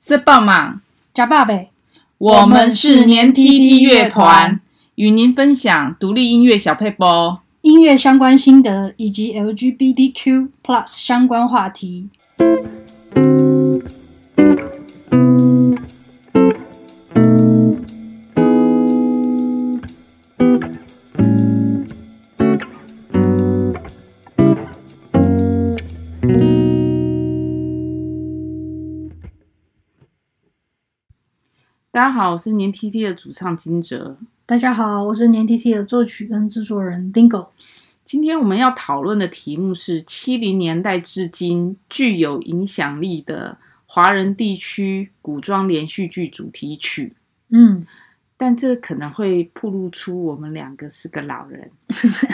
是棒嘛？加爸呗。我们是年 tt 乐团，与您分享独立音乐小配播、音乐相关心得以及 LGBTQ+ 相关话题。好，我是黏 tt 的主唱金哲。大家好，我是黏 tt 的作曲跟制作人 Dingo。今天我们要讨论的题目是七零年代至今具有影响力的华人地区古装连续剧主题曲。嗯，但这可能会暴露出我们两个是个老人。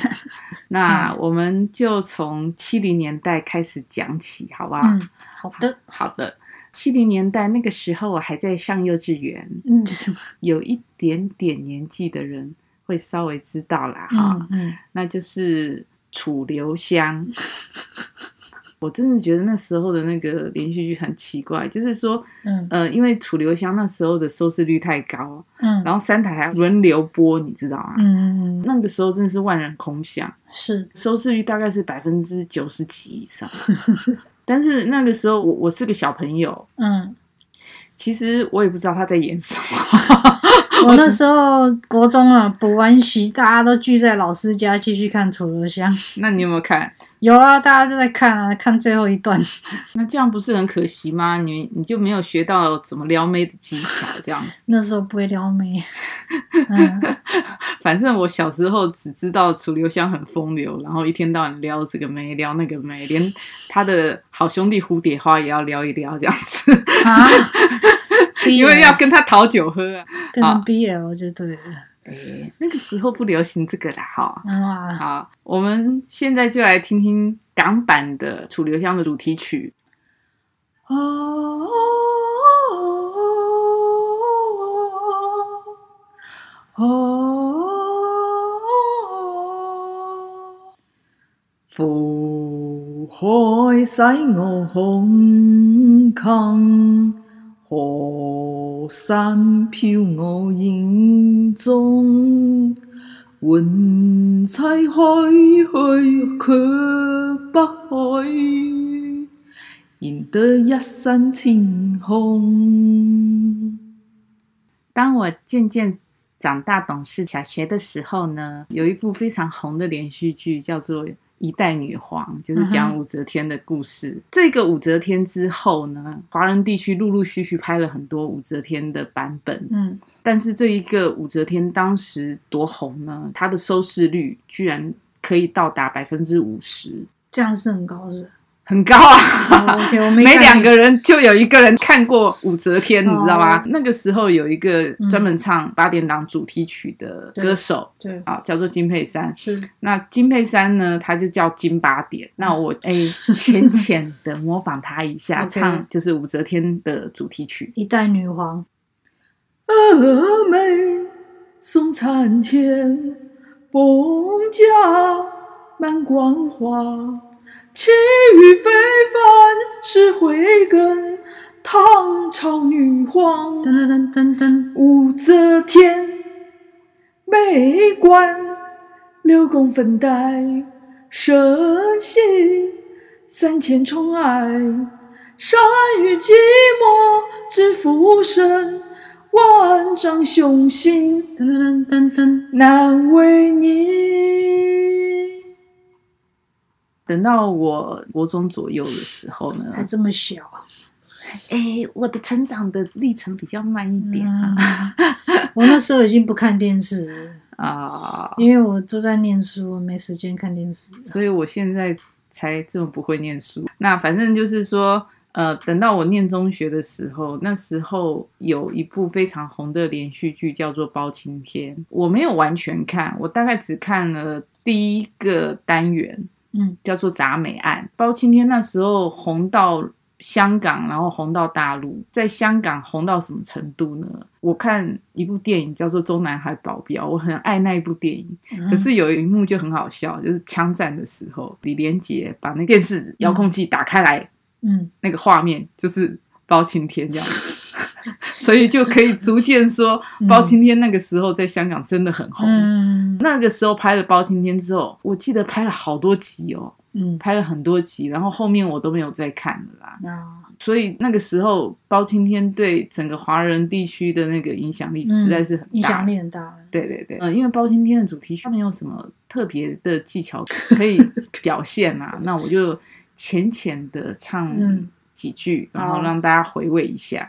那我们就从七零年代开始讲起，好不好？嗯，好的，好的。七零年代那个时候，我还在上幼稚园，嗯，有一点点年纪的人会稍微知道啦，哈、嗯，嗯，那就是楚留香。我真的觉得那时候的那个连续剧很奇怪，就是说，嗯。呃，因为楚留香那时候的收视率太高，嗯，然后三台还轮流播，你知道吗？嗯，那个时候真的是万人空巷，是。收视率大概是百分之九十几以上。但是那个时候我我是个小朋友，嗯，其实我也不知道他在演什么。我那时候国中啊，补完习大家都聚在老师家继续看楚留香。那你有没有看？有啊，大家都在看啊，看最后一段。那这样不是很可惜吗？你你就没有学到怎么撩妹的技巧，这样 那时候不会撩妹。嗯，反正我小时候只知道楚留香很风流，然后一天到晚撩这个妹，撩那个妹，连他的好兄弟蝴蝶花也要撩一撩，这样子啊。因为要跟他讨酒喝啊。变成 BL 就对了。哎，那个时候不流行这个啦，哈。哇，好，我们现在就来听听港版的《楚留香》的主题曲。哦哦哦哦！浮海使我空空。河山飘我影踪，云彩开去却不开，赢得一身晴空。当我渐渐长大懂事，小学的时候呢，有一部非常红的连续剧，叫做一代女皇就是讲武则天的故事。嗯、这个武则天之后呢，华人地区陆陆续续拍了很多武则天的版本。嗯，但是这一个武则天当时多红呢？她的收视率居然可以到达百分之五十，这样是很高的。很高啊！Oh, 每两个人就有一个人看过武则天，你知道吗？Oh. 那个时候有一个专门唱八点档主题曲的歌手，对，对啊，叫做金佩珊。是那金佩珊呢，他就叫金八点。那我 哎，浅浅的模仿他一下，唱就是武则天的主题曲《一代女皇》。峨眉送残天，崩驾满光华。气宇非凡是慧根，唐朝女皇，武则天，美观六宫粉黛，深系三千宠爱，善于寂寞知妇身，万丈雄心噔噔噔噔，难为你。等到我国中左右的时候呢，还这么小，哎、欸，我的成长的历程比较慢一点啊。嗯、我那时候已经不看电视了啊，因为我都在念书，我没时间看电视，所以我现在才这么不会念书。那反正就是说，呃，等到我念中学的时候，那时候有一部非常红的连续剧叫做《包青天》，我没有完全看，我大概只看了第一个单元。嗯，叫做《铡美案》。包青天那时候红到香港，然后红到大陆。在香港红到什么程度呢？我看一部电影叫做《中南海保镖》，我很爱那一部电影。嗯、可是有一幕就很好笑，就是枪战的时候，李连杰把那电视遥控器打开来，嗯，那个画面就是包青天这样。所以就可以逐渐说，包青天那个时候在香港真的很红。嗯，那个时候拍了包青天之后，我记得拍了好多集哦，嗯，拍了很多集，然后后面我都没有再看了啦。嗯所以那个时候，包青天对整个华人地区的那个影响力实在是很大，影响力很大。对对对，嗯，因为包青天的主题曲没有什么特别的技巧 可以表现啊，那我就浅浅的唱几句，然后让大家回味一下。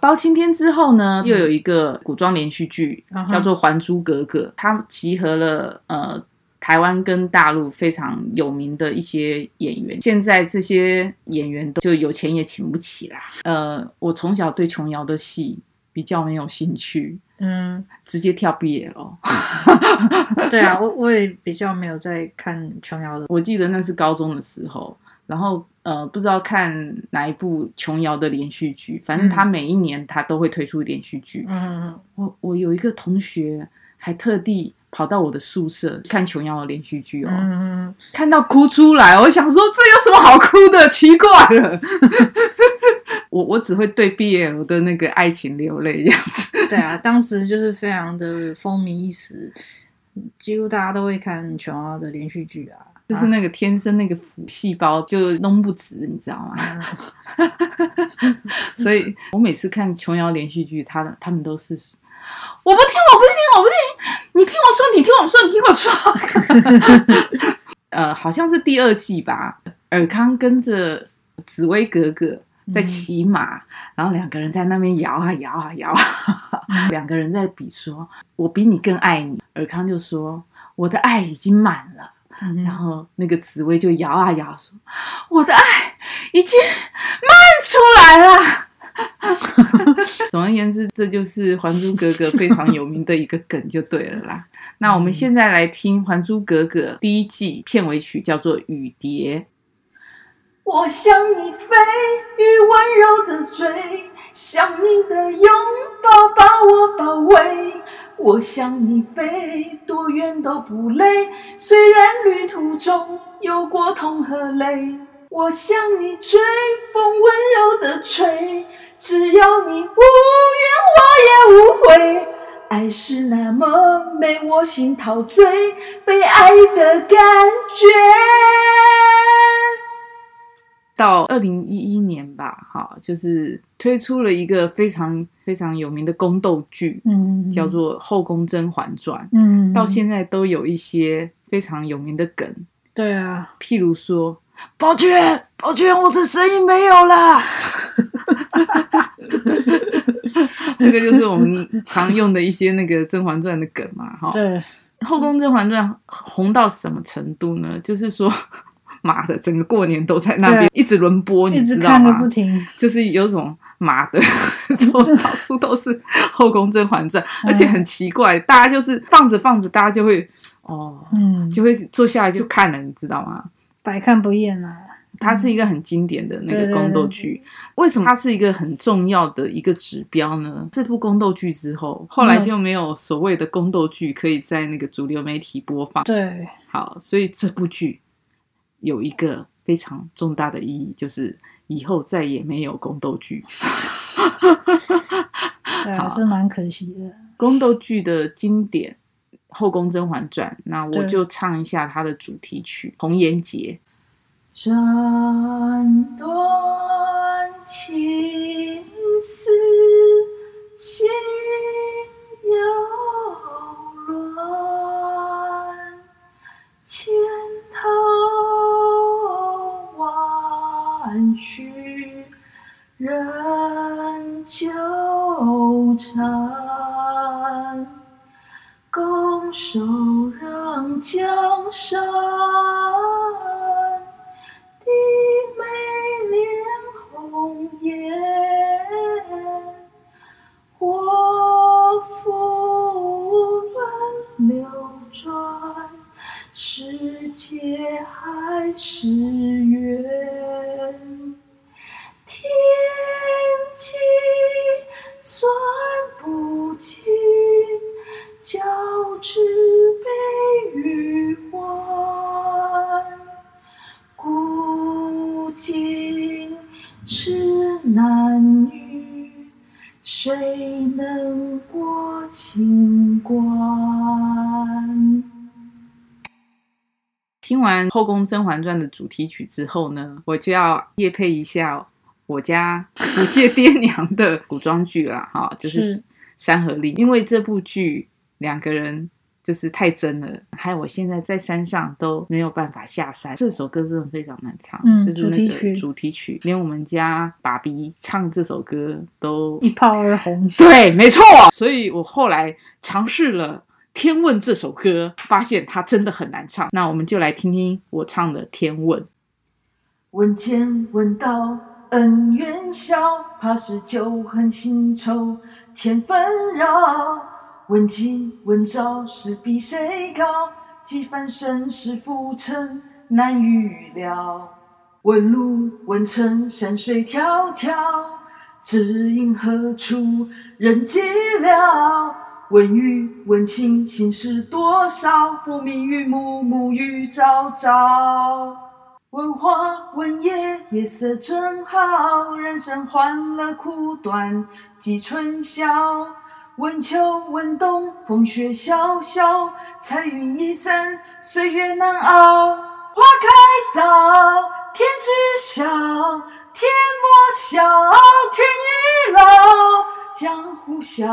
包青天之后呢，又有一个古装连续剧，叫做《还珠格格》，它集合了呃。台湾跟大陆非常有名的一些演员，现在这些演员都就有钱也请不起啦。呃，我从小对琼瑶的戏比较没有兴趣，嗯，直接跳毕业了。对啊，我我也比较没有在看琼瑶的。我记得那是高中的时候，然后呃，不知道看哪一部琼瑶的连续剧，反正他每一年他都会推出连续剧。嗯，我我有一个同学还特地。跑到我的宿舍看琼瑶的连续剧哦，嗯、看到哭出来，我想说这有什么好哭的？奇怪了，我我只会对 BL 的那个爱情流泪这样子。对啊，当时就是非常的风靡一时，几乎大家都会看琼瑶的连续剧啊，就是那个天生那个腐细胞就弄不直，你知道吗？所以我每次看琼瑶连续剧，他的他们都是。我不听，我不听，我不听。你听我说，你听我说，你听我说。呃，好像是第二季吧。尔康跟着紫薇格格在骑马，嗯、然后两个人在那边摇啊摇啊摇，两个人在比说：“我比你更爱你。”尔康就说：“我的爱已经满了。嗯”然后那个紫薇就摇啊摇说：“我的爱已经漫出来了。”总而言之，这就是《还珠格格》非常有名的一个梗，就对了啦。那我们现在来听《还珠格格》第一季片尾曲，叫做《雨蝶》。我向你飞，雨温柔的追，想你的拥抱把我包围。我想你飞，多远都不累，虽然旅途中有过痛和泪。我想你追，风温柔的吹。只要你无怨，我也无悔。爱是那么美，我心陶醉，被爱的感觉。到二零一一年吧，哈，就是推出了一个非常非常有名的宫斗剧，嗯，嗯，叫做《后宫甄嬛传》，嗯，嗯，到现在都有一些非常有名的梗，对啊，譬如说，宝娟，宝娟，我的声音没有了。这个就是我们常用的一些那个《甄嬛传》的梗嘛，哈。对，《后宫甄嬛传》红到什么程度呢？就是说，妈的，整个过年都在那边一直轮播，你知道吗？不停，就是有种妈的，到处都是《后宫甄嬛传》，而且很奇怪，大家就是放着放着，大家就会哦，嗯，就会坐下来就看了，你知道吗？百看不厌啊。它是一个很经典的那个宫斗剧，为什么它是一个很重要的一个指标呢？这部宫斗剧之后，后来就没有所谓的宫斗剧可以在那个主流媒体播放。对，好，所以这部剧有一个非常重大的意义，就是以后再也没有宫斗剧。对，还是蛮可惜的。宫斗剧的经典《后宫甄嬛传》，那我就唱一下它的主题曲《红颜劫》。斩断关？听完《后宫甄嬛传》的主题曲之后呢，我就要夜配一下我家不借爹娘的古装剧了哈，就是《山河令》，因为这部剧两个人就是太真了，还有我现在在山上都没有办法下山。这首歌真的非常难唱，嗯，就是那个主题曲，主题曲，连我们家爸比唱这首歌都一炮而红。对，没错，所以我后来尝试了。《天问》这首歌，发现它真的很难唱。那我们就来听听我唱的《天问》。问天问道，恩怨消，怕是旧恨新仇添纷扰。问计问招，是比谁高？几番身世浮沉难预料。问路问程，山水迢迢，只因何处人寂寥？问雨问晴，心事多少？浮名与暮暮与朝朝。问花问叶，夜色正好。人生欢乐苦短几春宵。问秋问冬，风雪萧萧。彩云易散，岁月难熬。花开早，天知晓，天莫笑，天已老，江湖笑。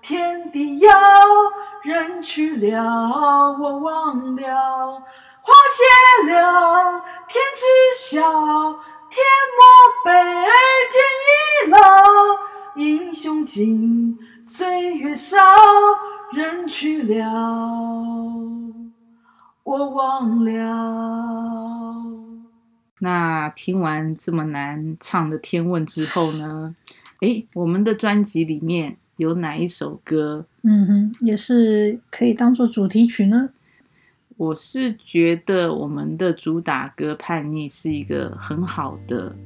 天地遥，人去了，我忘了。花谢了，天知晓，天莫悲，天已老。英雄尽，岁月少，人去了，我忘了。那听完这么难唱的《天问》之后呢？诶，我们的专辑里面。有哪一首歌，嗯哼，也是可以当做主题曲呢？我是觉得我们的主打歌《叛逆》是一个很好的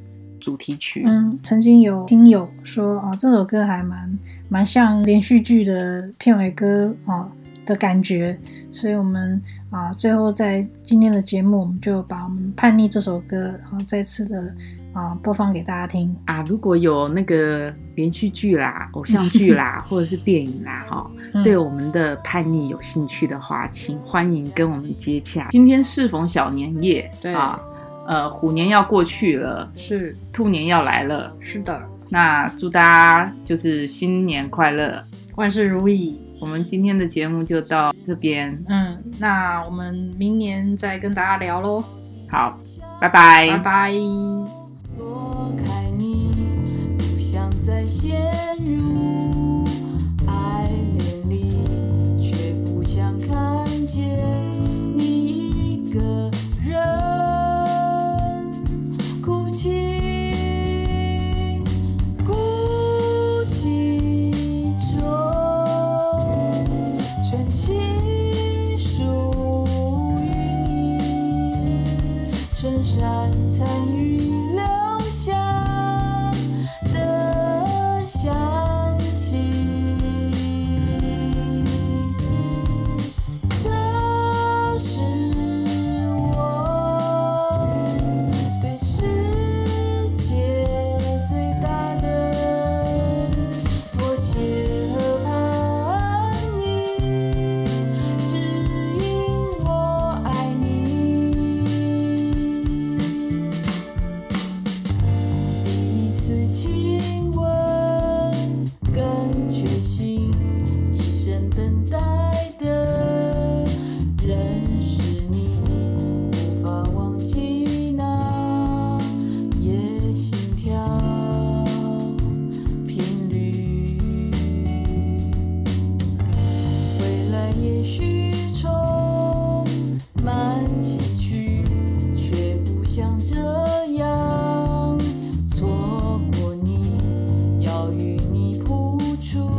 主题曲。嗯，曾经有听友说啊、哦，这首歌还蛮蛮像连续剧的片尾歌啊、哦、的感觉，所以我们啊最后在今天的节目，我们就把我们《叛逆》这首歌然后再次的。啊，播放给大家听啊！如果有那个连续剧啦、偶像剧啦，或者是电影啦，哈、嗯，对我们的叛逆有兴趣的话，请欢迎跟我们接洽。今天适逢小年夜，对啊，呃，虎年要过去了，是兔年要来了，是的。那祝大家就是新年快乐，万事如意。我们今天的节目就到这边，嗯，那我们明年再跟大家聊喽。好，拜拜，拜拜。躲开你，不想再陷入衬衫残余。true.